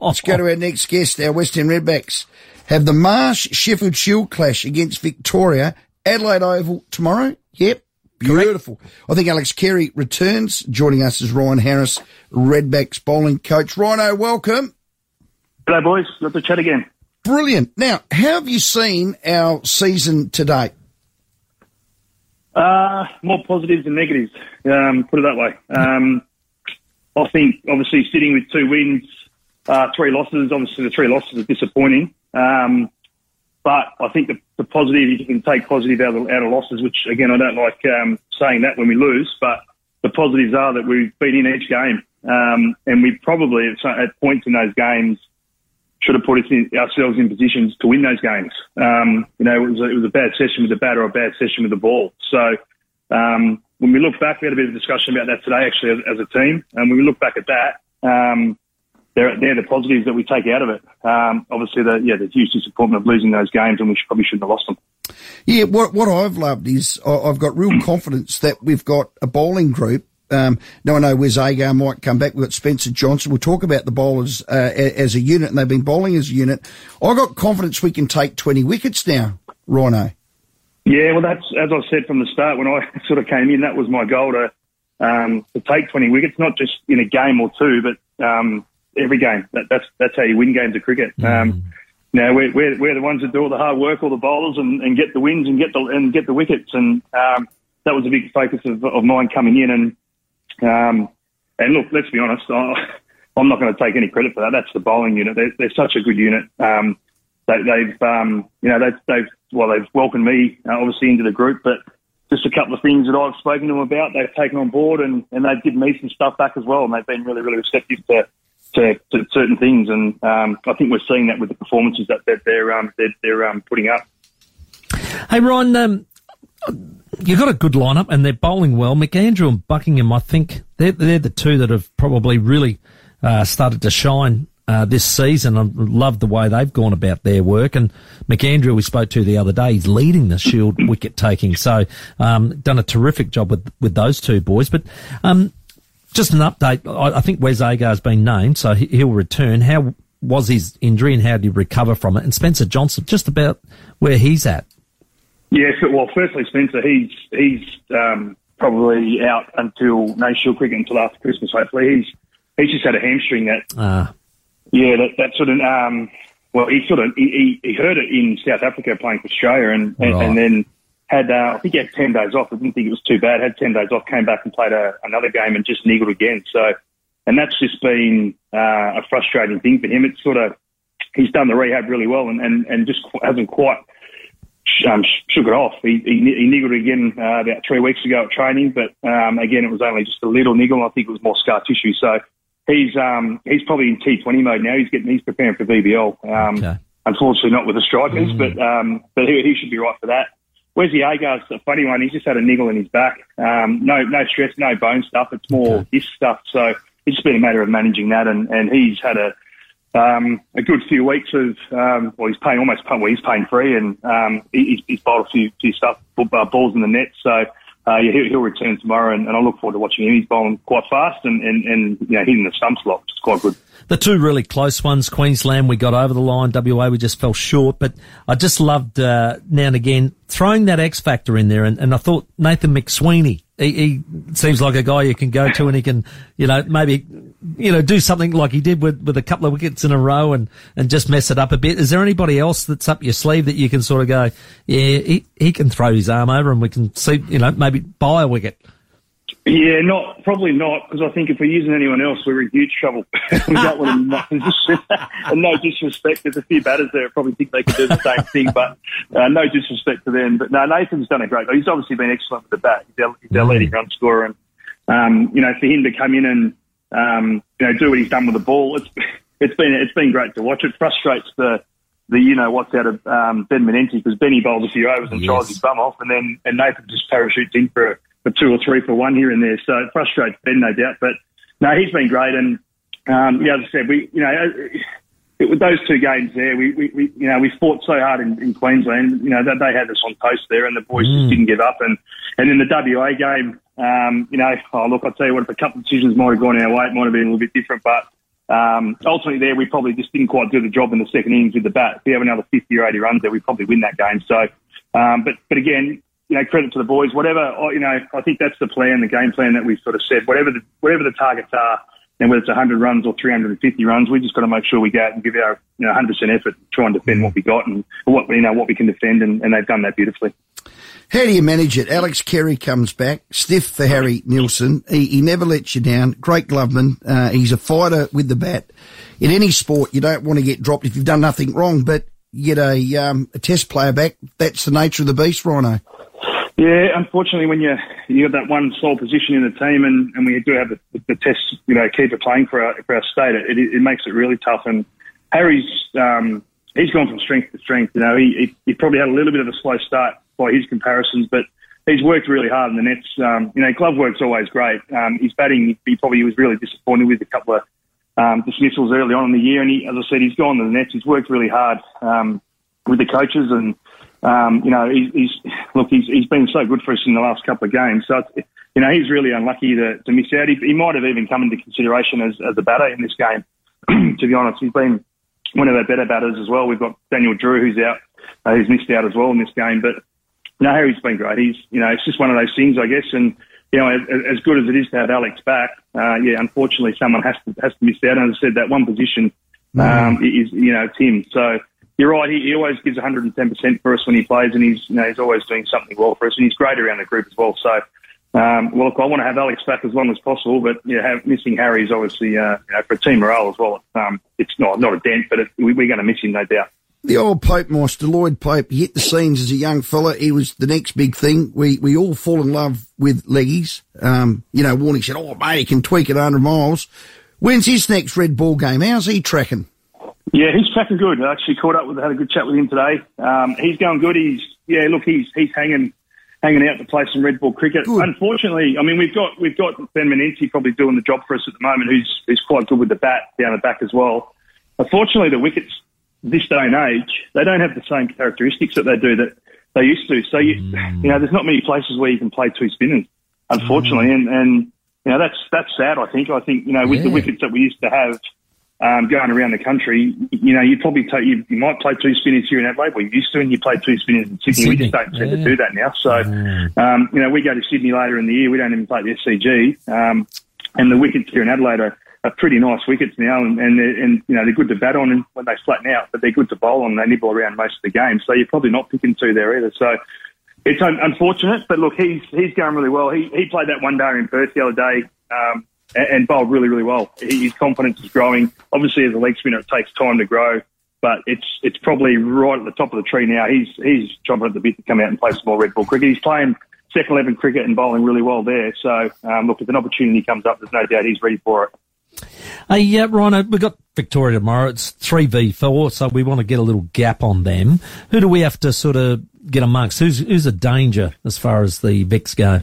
Let's go to our next guest. Our West End Redbacks have the Marsh Sheffield Shield clash against Victoria, Adelaide Oval tomorrow. Yep. Beautiful. Correct. I think Alex Carey returns. Joining us is Ryan Harris, Redbacks bowling coach. Rhino, welcome. Hello, boys. Love to chat again. Brilliant. Now, how have you seen our season to date? Uh, more positives than negatives. Um, put it that way. Um, I think obviously sitting with two wins, uh, three losses. Obviously, the three losses are disappointing. Um, but I think the, the positive, you can take positive out of, out of losses, which again, I don't like um, saying that when we lose, but the positives are that we've been in each game. Um, and we probably at, points in those games should have put in, ourselves in positions to win those games. Um, you know, it was, a, it was a bad session with the bat or a bad session with the ball. So um, when we look back, we had a bit of discussion about that today, actually, as, as a team. And when we look back at that, um, they're, they're the positives that we take out of it. Um, obviously, the yeah, the huge disappointment of losing those games, and we should, probably shouldn't have lost them. Yeah, what what I've loved is I've got real confidence that we've got a bowling group um, now I know Wes Agar might come back. We've got Spencer Johnson. We'll talk about the bowlers uh, as a unit, and they've been bowling as a unit. I've got confidence we can take 20 wickets now, Rhino. Yeah, well, that's as I said from the start when I sort of came in. That was my goal to um, to take 20 wickets, not just in a game or two, but um, every game. That, that's that's how you win games of cricket. Mm. Um, now we're, we're, we're the ones that do all the hard work, all the bowlers, and, and get the wins and get the and get the wickets. And um, that was a big focus of, of mine coming in. And um, and look, let's be honest, I, am not going to take any credit for that. That's the bowling unit. They're, they're such a good unit. Um, they, have um, you know, they've, they've, well, they've welcomed me uh, obviously into the group, but just a couple of things that I've spoken to them about, they've taken on board and, and they've given me some stuff back as well. And they've been really, really receptive to, to, to certain things. And um, I think we're seeing that with the performances that, they're, um, they're, they're um, putting up. Hey, Ron, um, you've got a good lineup and they're bowling well. McAndrew and Buckingham, I think they're, they're the two that have probably really uh, started to shine uh, this season. I love the way they've gone about their work. And McAndrew, we spoke to the other day, he's leading the Shield wicket taking. So, um, done a terrific job with, with those two boys. But, um, just an update. I, I think Wes Agar's been named, so he, he'll return. How was his injury and how did he recover from it? And Spencer Johnson, just about where he's at. Yes, well, firstly, Spencer, he's he's um, probably out until no shield cricket until after Christmas. Hopefully, he's he's just had a hamstring that. Uh. Yeah, that that sort of um, well, he sort of he, he heard it in South Africa playing for Australia, and and, right. and then had uh, I think he had ten days off. I didn't think it was too bad. Had ten days off, came back and played a, another game and just niggled again. So, and that's just been uh, a frustrating thing for him. It's sort of he's done the rehab really well and and, and just hasn't quite um, shook it off. He, he, he niggled again uh, about three weeks ago at training, but um, again, it was only just a little niggle. I think it was more scar tissue. So he's um, he's probably in T20 mode now. He's getting he's preparing for BBL. Um, okay. Unfortunately, not with the strikers, mm. but um, but he, he, should be right for that. Wesley Agar's a funny one. He's just had a niggle in his back. Um, no no stress, no bone stuff. It's more okay. this stuff. So it's just been a matter of managing that, and, and he's had a um, a good few weeks of, um, well, he's paying almost, well, he's paying free and um, he, he's bowled a few, few stuff, uh, balls in the net. So, uh, yeah, he'll, he'll return tomorrow and, and I look forward to watching him. He's bowling quite fast and, and, and you know, hitting the stumps lot, which is quite good. The two really close ones, Queensland, we got over the line. WA, we just fell short. But I just loved uh, now and again throwing that X factor in there. And, and I thought Nathan McSweeney, he, he, seems like a guy you can go to and he can, you know, maybe, you know, do something like he did with, with a couple of wickets in a row and, and just mess it up a bit. Is there anybody else that's up your sleeve that you can sort of go, yeah, he, he can throw his arm over and we can see, you know, maybe buy a wicket? Yeah, not probably not because I think if we're using anyone else, we're in huge trouble. we don't want to. and no disrespect, there's a few batters there probably think they could do the same thing, but uh, no disrespect to them. But no, Nathan's done a great job. He's obviously been excellent with the bat. He's our, he's our leading run scorer, and um, you know for him to come in and um, you know do what he's done with the ball, it's it's been it's been great to watch. It frustrates the the you know what's out of um, Ben Manenti because Benny bowls a few overs and yes. tries his bum off, and then and Nathan just parachutes in for. A, for two or three for one here and there. So it frustrates Ben, no doubt. But no, he's been great. And um, yeah, as I said, we you know it, with those two games there, we, we, we you know we fought so hard in, in Queensland. You know that they had us on post there, and the boys mm. just didn't give up. And and in the WA game, um, you know, oh look, I tell you what, if a couple of decisions might have gone our way, it might have been a little bit different. But um, ultimately, there we probably just didn't quite do the job in the second innings with the bat. If we have another 50 or 80 runs there, we probably win that game. So, um, but but again, you know, credit to the boys. Whatever, you know, I think that's the plan, the game plan that we've sort of said. Whatever the whatever the targets are, and whether it's 100 runs or 350 runs, we just got to make sure we go out and give our you know 100% effort, try and defend what we got and what you know what we can defend, and, and they've done that beautifully. How do you manage it? Alex Carey comes back, stiff for Harry Nielsen. He, he never lets you down. Great gloveman. Uh, he's a fighter with the bat. In any sport, you don't want to get dropped if you've done nothing wrong, but you get a, um, a test player back. That's the nature of the beast, Rhino. Yeah, unfortunately, when you you have that one sole position in the team, and, and we do have the, the test, you know, keeper playing for our for our state, it, it makes it really tough. And Harry's um, he's gone from strength to strength. You know, he, he he probably had a little bit of a slow start by his comparisons, but he's worked really hard in the nets. Um, you know, glove work's always great. Um, his batting, he probably was really disappointed with a couple of um, dismissals early on in the year, and he, as I said, he's gone to the nets. He's worked really hard um, with the coaches, and um, you know, he, he's look, he's he's been so good for us in the last couple of games. So, you know, he's really unlucky to, to miss out. He, he might have even come into consideration as, as a batter in this game. to be honest, he's been one of our better batters as well. We've got Daniel Drew, who's out, uh, who's missed out as well in this game, but no, Harry's been great. He's, you know, it's just one of those things, I guess. And, you know, as, as good as it is to have Alex back, uh, yeah, unfortunately someone has to, has to miss out. And as I said, that one position, mm. um, mm. is, you know, it's him. So you're right. He, he always gives 110% for us when he plays and he's, you know, he's always doing something well for us and he's great around the group as well. So, um, well, look, I want to have Alex back as long as possible, but yeah, have, missing Harry is obviously, uh, you know, for team morale as well. Um, it's not, not a dent, but it, we, we're going to miss him, no doubt. The old Pope Master, Lloyd Pope, hit the scenes as a young fella. He was the next big thing. We we all fall in love with leggies. Um, you know, Warney said, oh, mate, he can tweak it 100 miles. When's his next red ball game? How's he tracking? Yeah, he's tracking good. I actually caught up with, had a good chat with him today. Um, he's going good. He's, yeah, look, he's, he's hanging, hanging out to play some red ball cricket. Good. Unfortunately, I mean, we've got, we've got Ben Manenti probably doing the job for us at the moment, who's, who's quite good with the bat down the back as well. Unfortunately, the wickets this day and age, they don't have the same characteristics that they do that they used to. So you, mm. you know, there's not many places where you can play two spinners, unfortunately, mm. and and you know that's that's sad. I think. I think you know with yeah. the wickets that we used to have um, going around the country, you know, you probably take you, you might play two spinners here in Adelaide. We used to, and you play two spinners in Sydney. Sydney. We just don't tend yeah. to do that now. So, mm. um, you know, we go to Sydney later in the year. We don't even play the SCG, um, and the wickets here in Adelaide are are pretty nice wickets now, and and, and you know they're good to bat on when they flatten out, but they're good to bowl on. They nibble around most of the game, so you're probably not picking two there either. So it's un- unfortunate, but look, he's he's going really well. He he played that one day in Perth the other day. Um, and, and bowled really, really well. His confidence is growing. Obviously, as a leg spinner, it takes time to grow, but it's it's probably right at the top of the tree now. He's he's chomping at the bit to come out and play some more red ball cricket. He's playing second eleven cricket and bowling really well there. So um, look, if an opportunity comes up, there's no doubt he's ready for it. Hey, yeah, Rhino, we've got Victoria tomorrow. It's 3v4, so we want to get a little gap on them. Who do we have to sort of get amongst? Who's, who's a danger as far as the Vics go?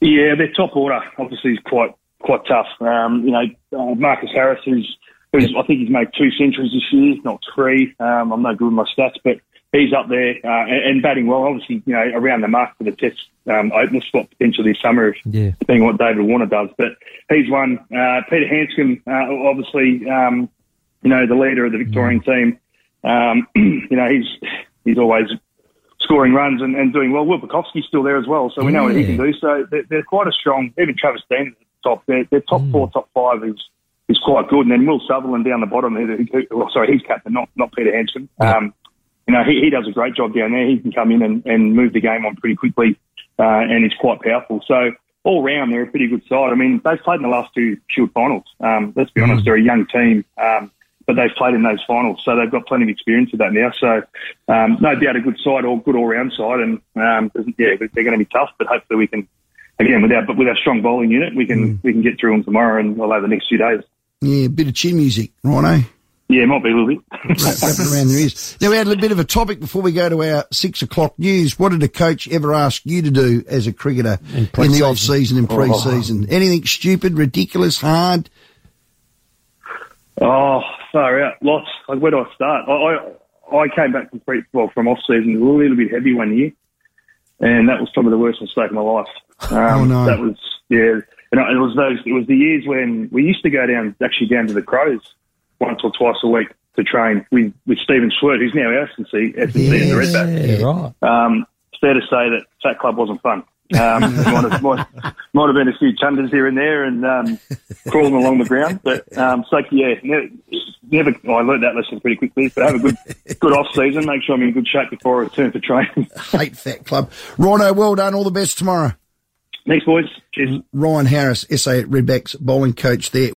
Yeah, their top order obviously is quite quite tough. Um, you know, uh, Marcus Harris, who's, who's I think he's made two centuries this year, not three. Um, I'm no good with my stats, but he's up there uh, and, batting well. Obviously, you know, around the mark for the Test um, opener spot potentially this summer, yeah. depending on what David Warner does. But he's one. Uh, Peter Handscomb, uh, obviously, um, you know, the leader of the Victorian mm. team. Um, you know, he's he's always scoring runs and, and doing well. Will Pucovski's still there as well, so we know yeah. what he can do. So they're, they're, quite a strong. Even Travis Dean at the top. Their, their top mm. four, top five is is quite good. And then Will Sutherland down the bottom. Who, who, well, sorry, he's captain, not not Peter Handscomb. Yeah. Um, you know, he, he does a great job down there. He can come in and, and move the game on pretty quickly uh, and he's quite powerful. So all round, they're a pretty good side. I mean, they've played in the last two Shield finals. Um, let's be honest, mm. they're a young team, um, but they've played in those finals, so they've got plenty of experience with that now. So um, no doubt a good side, or good all round side, and um, yeah, they're going to be tough, but hopefully we can. Again, with our but with our strong bowling unit, we can mm. we can get through them tomorrow and all over the next few days. Yeah, a bit of chin music, right? Yeah, it might be a little bit. Wrapping around their ears. Now, we had a bit of a topic before we go to our six o'clock news. What did a coach ever ask you to do as a cricketer in, in the off season and pre season? Oh. Anything stupid, ridiculous, hard? Oh, sorry, out. Lots. Like, where do I start? I, I, I came back from pre, well, from off season a little bit heavy one year. And that was probably the worst mistake of my life. Um, oh, no. That was, yeah. And it was those, it was the years when we used to go down, actually down to the Crows once or twice a week to train with, with Stephen Schwerdt, who's now our S&C, S&C yeah, in the Redback. Yeah, right. Um, it's fair to say that Fat Club wasn't fun. Um, might, have, might, might, have been a few chunders here and there and um, crawling along the ground. But um, so yeah, never. never oh, I learned that lesson pretty quickly. But have a good good off season. Make sure I'm in good shape before I return for training. Hate Fat Club. Rhino, well done. All the best tomorrow. Thanks, boys. Cheers. Ryan Harris, SA Redbacks bowling coach there.